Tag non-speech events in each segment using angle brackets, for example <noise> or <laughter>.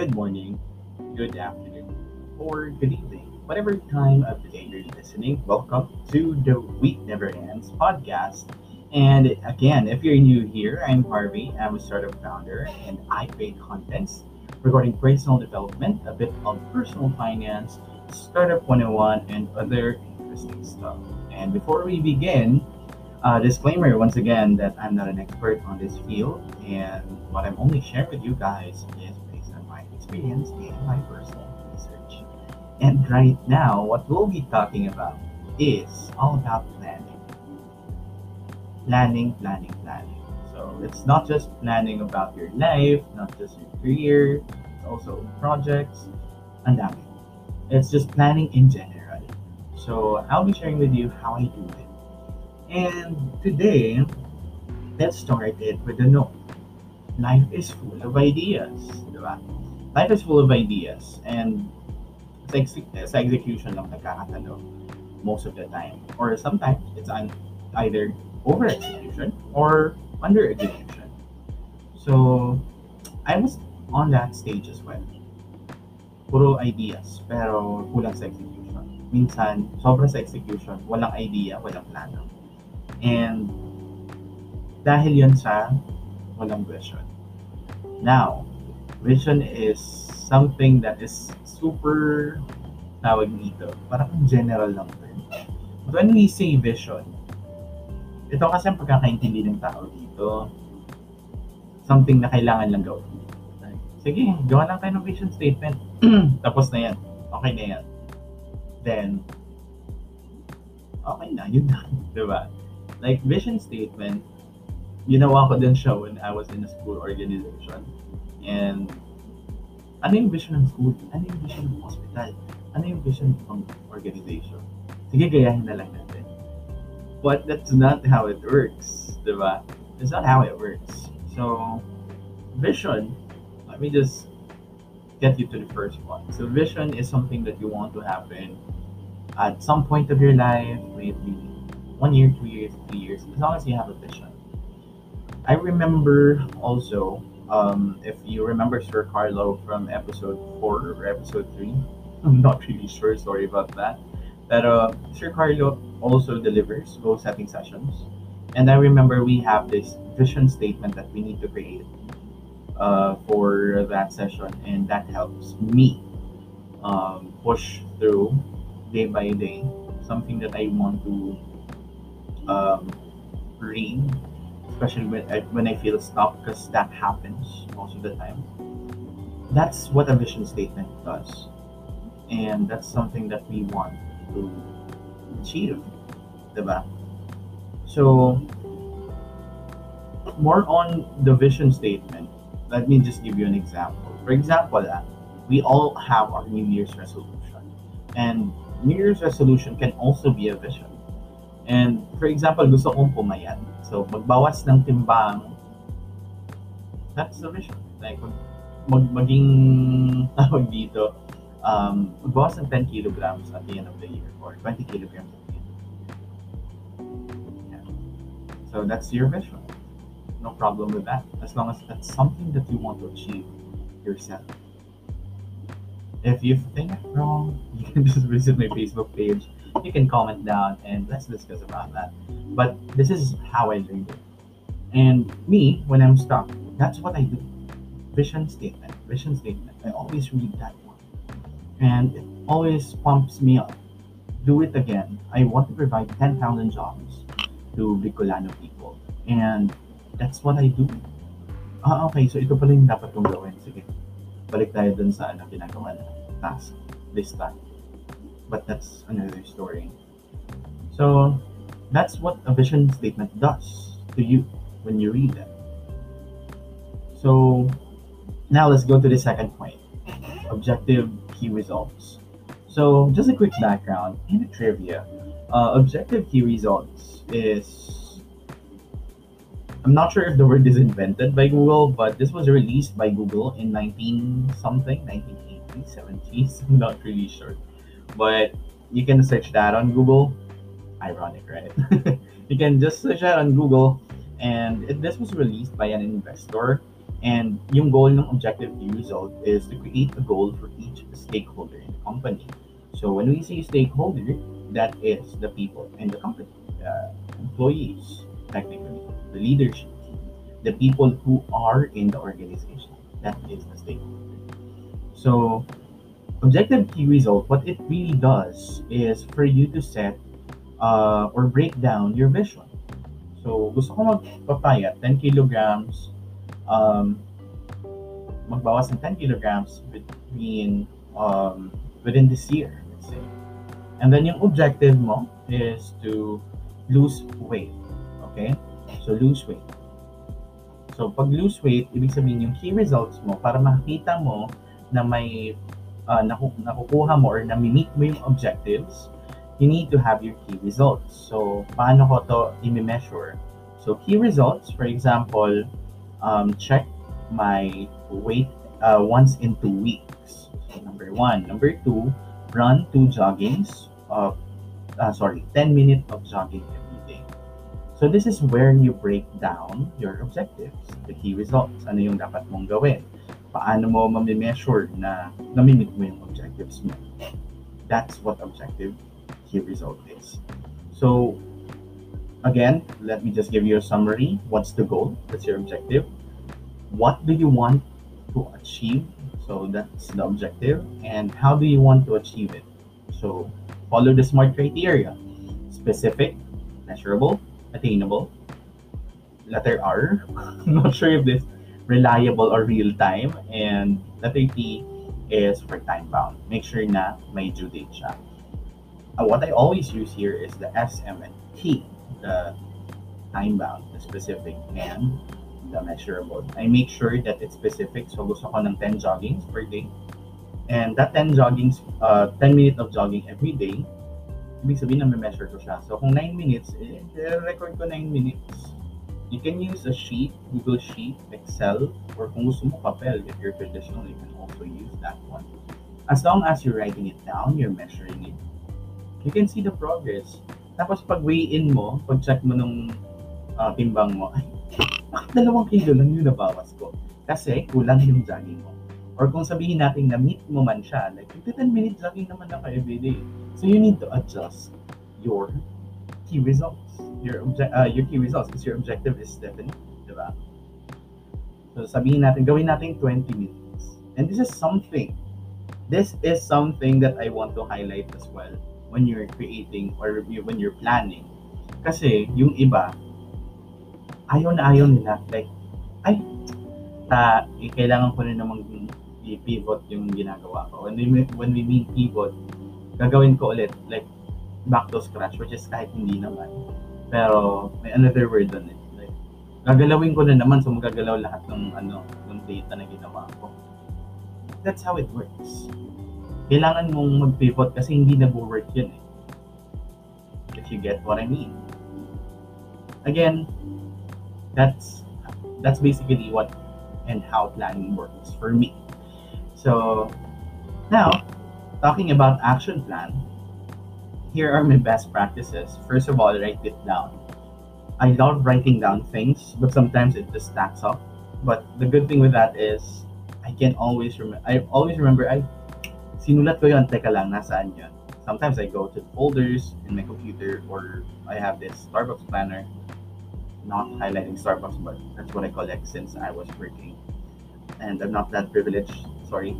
good morning, good afternoon, or good evening. Whatever time of the day you're listening, welcome to the Week Never Ends podcast. And again, if you're new here, I'm Harvey. I'm a startup founder and I create contents regarding personal development, a bit of personal finance, startup 101, and other interesting stuff. And before we begin, uh, disclaimer once again that I'm not an expert on this field, and what I'm only sharing with you guys is and my personal research. And right now, what we'll be talking about is all about planning. Planning, planning, planning. So it's not just planning about your life, not just your career, it's also projects, and that. It's just planning in general. So I'll be sharing with you how I do it and today, let's start it with a note. Life is full of ideas, diba? Life is full of ideas and sa, ex- sa execution lang nagkakatalo most of the time. Or sometimes it's an, either over execution or under execution. So, I was on that stage as well. Puro ideas, pero kulang sa execution. Minsan, sobra sa execution, walang idea, walang plano. And dahil yun sa walang vision. Now, vision is something that is super tawag dito. Parang general lang term. But when we say vision, ito kasi ang pagkakaintindi ng tao dito. Something na kailangan lang gawin. Sige, gawa lang tayo ng vision statement. <clears throat> Tapos na yan. Okay na yan. Then, okay na, yun na. <laughs> Diba? like vision statement, ginawa ko din siya when I was in a school organization. And ano yung vision ng school? Ano yung vision ng hospital? Ano yung vision ng organization? Sige, gayahin na lang natin. But that's not how it works, di ba? It's not how it works. So, vision, let me just get you to the first one. So, vision is something that you want to happen at some point of your life, maybe one year, two years, three years, as long as you have a vision. I remember also, um, if you remember Sir Carlo from episode four or episode three, <laughs> I'm not really sure. Sorry about that. But uh, Sir Carlo also delivers goal setting sessions, and I remember we have this vision statement that we need to create uh, for that session, and that helps me um, push through day by day something that I want to um, read, especially when I, when I feel stuck, because that happens most of the time. That's what a vision statement does, and that's something that we want to achieve, diba? So, more on the vision statement. Let me just give you an example. For example, uh, we all have our New Year's resolution, and New Year's resolution can also be a vision And for example, gusto kong pumayat. So, magbawas ng timbang. That's vision. Like, mag maging <laughs> tawag dito, um, magbawas ng 10 kilograms at the end of the year or 20 kilograms at the end of the year. Yeah. So, that's your vision. No problem with that. As long as that's something that you want to achieve yourself. If you think it wrong, <laughs> you can just visit my Facebook page you can comment down and let's discuss about that. But this is how I read it. And me, when I'm stuck, that's what I do. Vision statement, vision statement. I always read that one. And it always pumps me up. Do it again. I want to provide 10,000 jobs to Bicolano people. And that's what I do. Ah, okay. So ito pala yung dapat kong gawin. Sige. Balik tayo dun sa ano ginagawa na task this time but that's another story. So that's what a vision statement does to you when you read it. So now let's go to the second point <laughs> objective key results. So, just a quick background in the trivia uh, objective key results is I'm not sure if the word is invented by Google, but this was released by Google in 19 something, 1980s, 70s. <laughs> I'm not really sure but you can search that on Google. Ironic, right? <laughs> you can just search that on Google, and it, this was released by an investor, And yung goal ng objective result is to create a goal for each stakeholder in the company. So when we say stakeholder, that is the people in the company, the employees, technically, the leadership, the people who are in the organization. That is the stakeholder. So objective key result, what it really does is for you to set uh, or break down your vision. So, gusto ko magpapayat 10 kilograms, um, magbawas ng 10 kilograms between, um, within this year, let's say. And then yung objective mo is to lose weight. Okay? So, lose weight. So, pag lose weight, ibig sabihin yung key results mo para makita mo na may uh, naku- nakukuha mo or nami-meet mo yung objectives, you need to have your key results. So, paano ko to i-measure? So, key results, for example, um, check my weight uh, once in two weeks. So, number one. Number two, run two joggings. Uh, uh, sorry, 10 minutes of jogging every day. So, this is where you break down your objectives, the key results. Ano yung dapat mong gawin? Paano mo ma-measure na namimit mo yung objectives mo? That's what objective key result is. So again, let me just give you a summary. What's the goal? That's your objective. What do you want to achieve? So that's the objective. And how do you want to achieve it? So follow the SMART criteria. Specific, measurable, attainable. Letter R. <laughs> I'm not sure if this reliable or real time. And letter T is for time bound. Make sure na may due date siya. Uh, what I always use here is the SM and T, the time bound, the specific, and the measurable. I make sure that it's specific. So gusto ko ng 10 joggings per day. And that 10 joggings, uh, 10 minutes of jogging every day, ibig sabihin na may measure ko siya. So kung 9 minutes, eh, record ko 9 minutes. You can use a sheet, Google Sheet, Excel, or kung gusto mo papel, if you're traditional, you can also use that one. As long as you're writing it down, you're measuring it, you can see the progress. Tapos pag weigh-in mo, pag check mo nung uh, timbang mo, <laughs> ay, bakit dalawang kilo lang yung nabawas ko? Kasi kulang yung jogging mo. Or kung sabihin natin na meet mo man siya, like 10 minutes jogging naman ako everyday. So you need to adjust your key results. Your obje- uh, your key results because your objective is definite, di ba? So sabihin natin, gawin natin 20 minutes. And this is something, this is something that I want to highlight as well when you're creating or when you're planning. Kasi yung iba, ayaw na ayaw nila. Like, ay, ta, eh, kailangan ko na namang i-pivot yung ginagawa ko. When we, when we mean pivot, gagawin ko ulit, like, back to scratch, which is kahit hindi naman. Pero, may another word on it. Like, gagalawin ko na naman, so magagalaw lahat ng, ano, ng data na ginawa ko. That's how it works kailangan mong mag-pivot kasi hindi nag-work yun eh. If you get what I mean. Again, that's that's basically what and how planning works for me. So now, talking about action plan, here are my best practices. First of all, write it down. I love writing down things, but sometimes it just stacks up. But the good thing with that is I can always remember. I always remember I sinulat ko yun, teka lang, nasaan yun? Sometimes I go to folders in my computer or I have this Starbucks planner. Not highlighting Starbucks, but that's what I collect since I was working. And I'm not that privileged, sorry.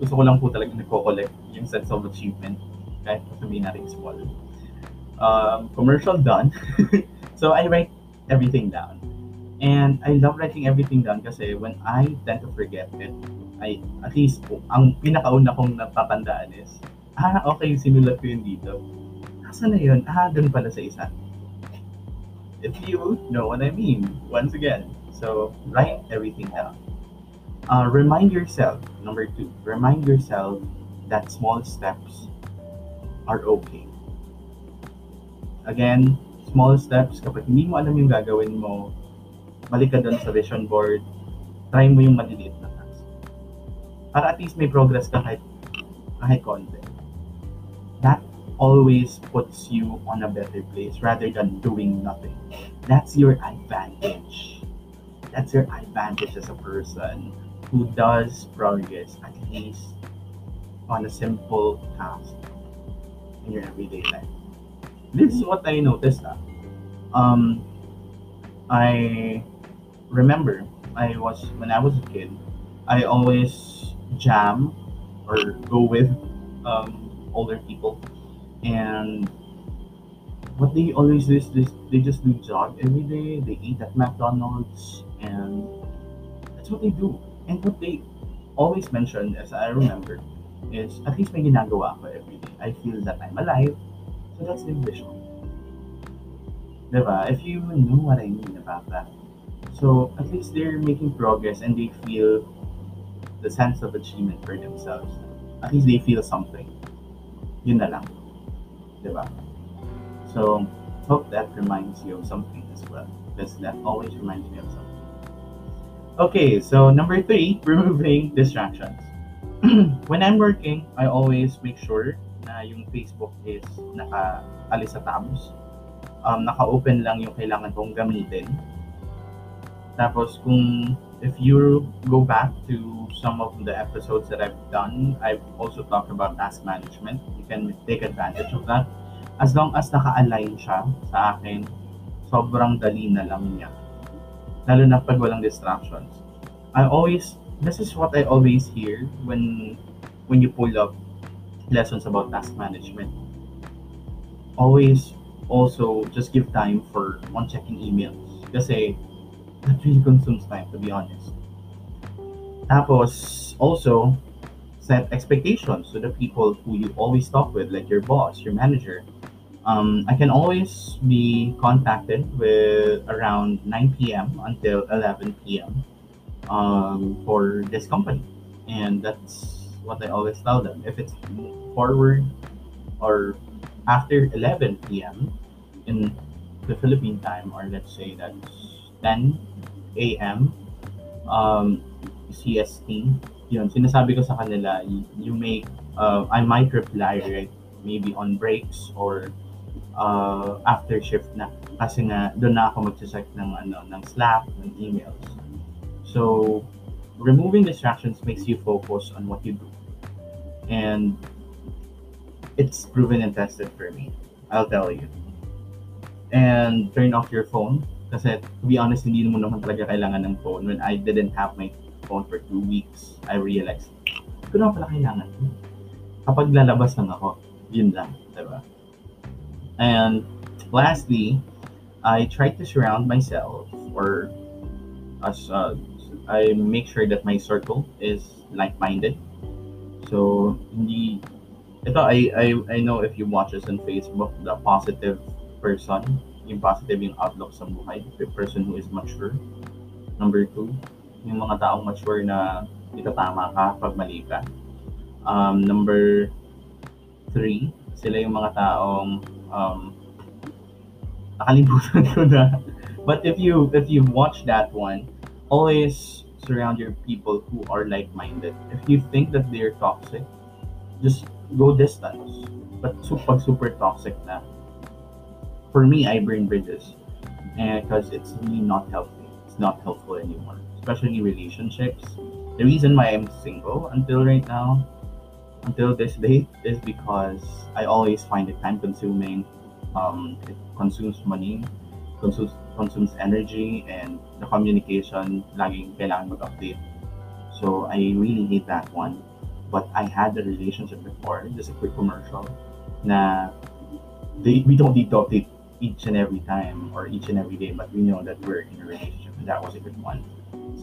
Gusto ko lang po talaga nagko-collect yung sense of achievement. Kahit sabihin natin small. Um, commercial done. <laughs> so I write everything down. And I love writing everything down kasi when I tend to forget it, ay at least ang pinakauna kong natatandaan is, ah, okay, sinulat ko yun dito. Asa na yun? Ah, dun pala sa isa. If you know what I mean, once again. So, write everything down. Uh, remind yourself, number two, remind yourself that small steps are okay. Again, small steps, kapag hindi mo alam yung gagawin mo, balik ka doon sa vision board, try mo yung maliliit na para at least may progress ka kahit, kahit konti. That always puts you on a better place rather than doing nothing. That's your advantage. that's your advantage as a person who does progress at least on a simple task in your everyday life. This is what I noticed. Ah. Um, I remember I was when I was a kid, I always jam or go with um, older people, and what they always do is this, they just do jog every day. They eat at McDonald's, and that's what they do. And what they always mention, as I remember, is at least may ginagawa ko every day. I feel that I'm alive, so that's the vision. Diba? If you know what I mean about that. So at least they're making progress and they feel the sense of achievement for themselves. At least they feel something. Yun na lang. Diba? So, hope that reminds you of something as well. Because that always reminds me of something. Okay, so number three, <laughs> removing distractions. <clears throat> when I'm working, I always make sure na yung Facebook is naka-alis sa tabs. Um, naka-open lang yung kailangan kong gamitin. Tapos kung if you go back to some of the episodes that I've done, I've also talked about task management. You can take advantage of that. As long as naka-align siya sa akin, sobrang dali na lang niya. Lalo na pag walang distractions. I always this is what I always hear when when you pull up lessons about task management. Always also just give time for one checking emails. Kasi that really consumes time to be honest. Tapos also set expectations to the people who you always talk with, like your boss, your manager. Um, I can always be contacted with around 9 p.m. until 11 p.m um, for this company. And that's what I always tell them. If it's forward or after 11 p.m. in the Philippine time, or let's say that's 10 a.m. Um, CST, yun, sinasabi ko sa kanila, you, may, uh, I might reply, right, maybe on breaks or uh, after shift na. Kasi nga, doon na ako mag-check ng, ano, ng Slack, ng emails. So removing distractions makes you focus on what you do. And it's proven and tested for me. I'll tell you. And turn off your phone. Kasi to be honest, hindi mo naman talaga kailangan ng phone. When I didn't have my phone for two weeks, I realized, ko naman pala kailangan. Kapag lalabas lang ako, yun lang. Diba? And lastly, I try to surround myself or as uh, I make sure that my circle is like-minded. So, hindi, ito, I, I, I know if you watch us on Facebook, the positive person, yung positive yung outlook sa buhay, the person who is mature. Number two, yung mga taong mature na itatama ka pag mali ka. Um, number three, sila yung mga taong um, nakalimutan ko na. <laughs> But if you if you watch that one, always surround your people who are like-minded. If you think that they're toxic, just go distance. But super super toxic na. For me, I burn bridges, because it's really not healthy. It's not helpful anymore, especially relationships. The reason why I'm single until right now, until this date, is because I always find it time-consuming. Um, it consumes money, consumes consumes energy and the communication laging kailangan mag-update. So I really hate that one. But I had a relationship before, just a quick commercial, na they, we don't need to update each and every time or each and every day, but we know that we're in a relationship and that was a good one.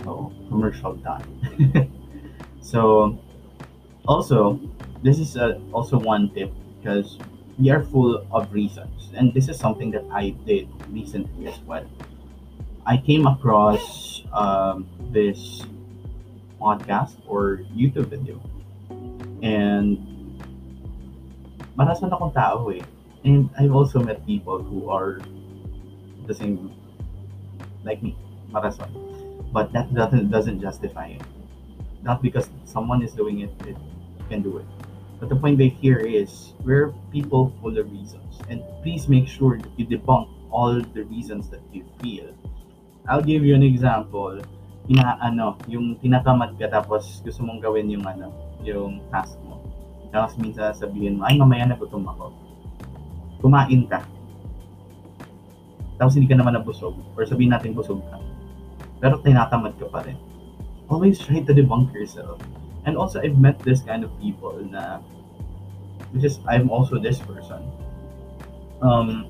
So commercial done. <laughs> so also, this is a, also one tip because we are full of reasons. And this is something that I did recently as well. I came across um, this podcast or YouTube video. And marasan akong tao eh. And I've also met people who are the same like me, marason. But that doesn't doesn't justify it. Not because someone is doing it, it can do it. But the point made here is we're people full of reasons. And please make sure that you debunk all the reasons that you feel I'll give you an example. Ina, ano, yung tinatamad ka tapos gusto mong gawin yung ano, yung task mo. Tapos minsan sabihin mo, ay mamaya nagutom ako. Kumain ka. Tapos hindi ka naman nabusog. Or sabihin natin busog ka. Pero tinatamad ka pa rin. Always try to debunk yourself. And also, I've met this kind of people na, which is, I'm also this person. Um,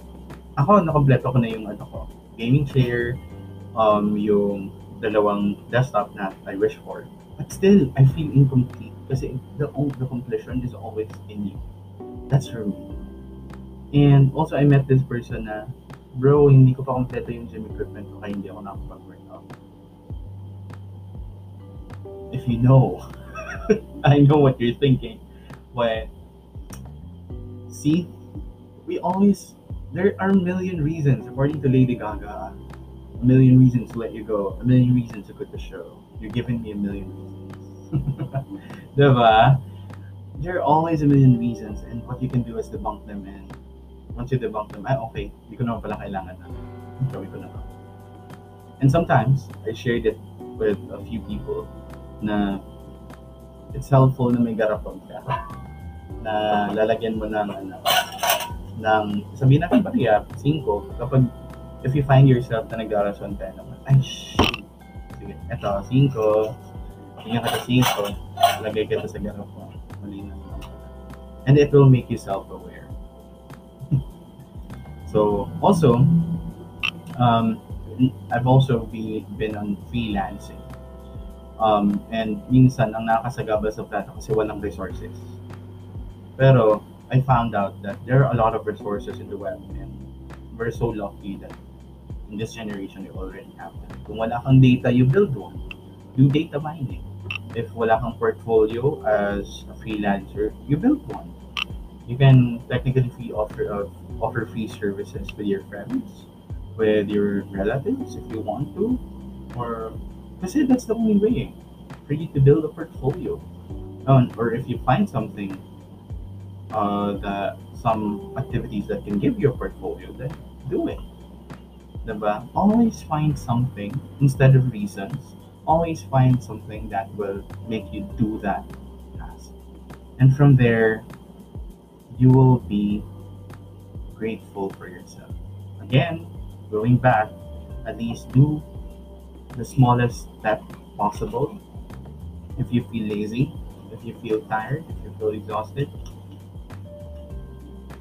ako, nakompleto ko na yung ano ko, gaming chair, um, yung dalawang desktop na I wish for. But still, I feel incomplete kasi the, the completion is always in you. That's for me. And also, I met this person na, bro, hindi ko pa kompleto yung gym equipment ko kaya hindi ako nakapag-workout. If you know, <laughs> I know what you're thinking. But see, we always there are a million reasons, according to Lady Gaga, a million reasons to let you go, a million reasons to quit the show. You're giving me a million reasons. <laughs> diba? There are always a million reasons, and what you can do is debunk them. And once you debunk them, ay, okay, hindi ko naman pala kailangan na. Gawin ko na And sometimes, I shared it with a few people na it's helpful na may garapon ka <laughs> na lalagyan mo ng ano, ng sabihin natin bariya, 5 kapag if you find yourself na nag-arasyon ka naman, ay shit, sige, eto, 5, tingnan ka sa 5, lagay ka sa garapon, mali na and it will make you self-aware. <laughs> so, also, um, I've also be, been on freelancing. Um, and minsan, ang nakakasagabal sa plato kasi walang resources. Pero, I found out that there are a lot of resources in the web and we're so lucky that in this generation we already have them. Kung wala kang data, you build one. Do data mining. If wala kang portfolio as a freelancer, you build one. You can technically free offer uh, offer free services with your friends, with your relatives if you want to, or Kasi that's the only way for you to build a portfolio. Um, or if you find something uh, that some activities that can give you a portfolio, then do it. Diba? Always find something instead of reasons. Always find something that will make you do that task. And from there, you will be grateful for yourself. Again, going back, at least do the smallest step possible. If you feel lazy, if you feel tired, if you feel exhausted,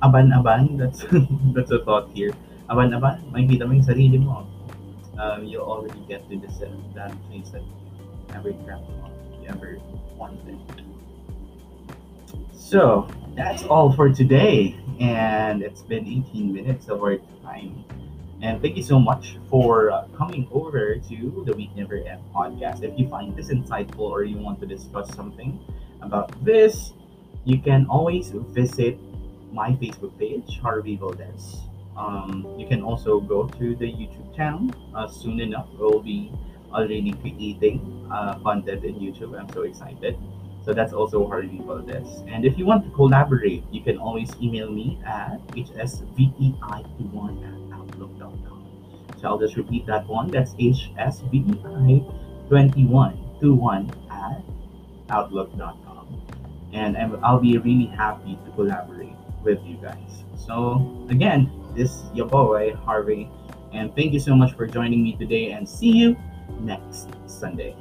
aban-aban, that's <laughs> that's a thought here. Aban-aban, makikita mo yung sarili mo. Um, you'll already get to this, uh, that place that you ever dreamt of, you ever wanted. So, that's all for today. And it's been 18 minutes of our time. And thank you so much for uh, coming over to the Week Never End podcast. If you find this insightful or you want to discuss something about this, you can always visit my Facebook page, Harvey Valdez. Um, you can also go to the YouTube channel. Uh, soon enough, we'll be already creating uh, content in YouTube. I'm so excited. So that's also Harvey Valdez. And if you want to collaborate, you can always email me at hsvei1 outlook.com. So I'll just repeat that one. That's HSBI2121 at outlook.com. And I'm, I'll be really happy to collaborate with you guys. So again, this is your boy Harvey, and thank you so much for joining me today. And see you next Sunday.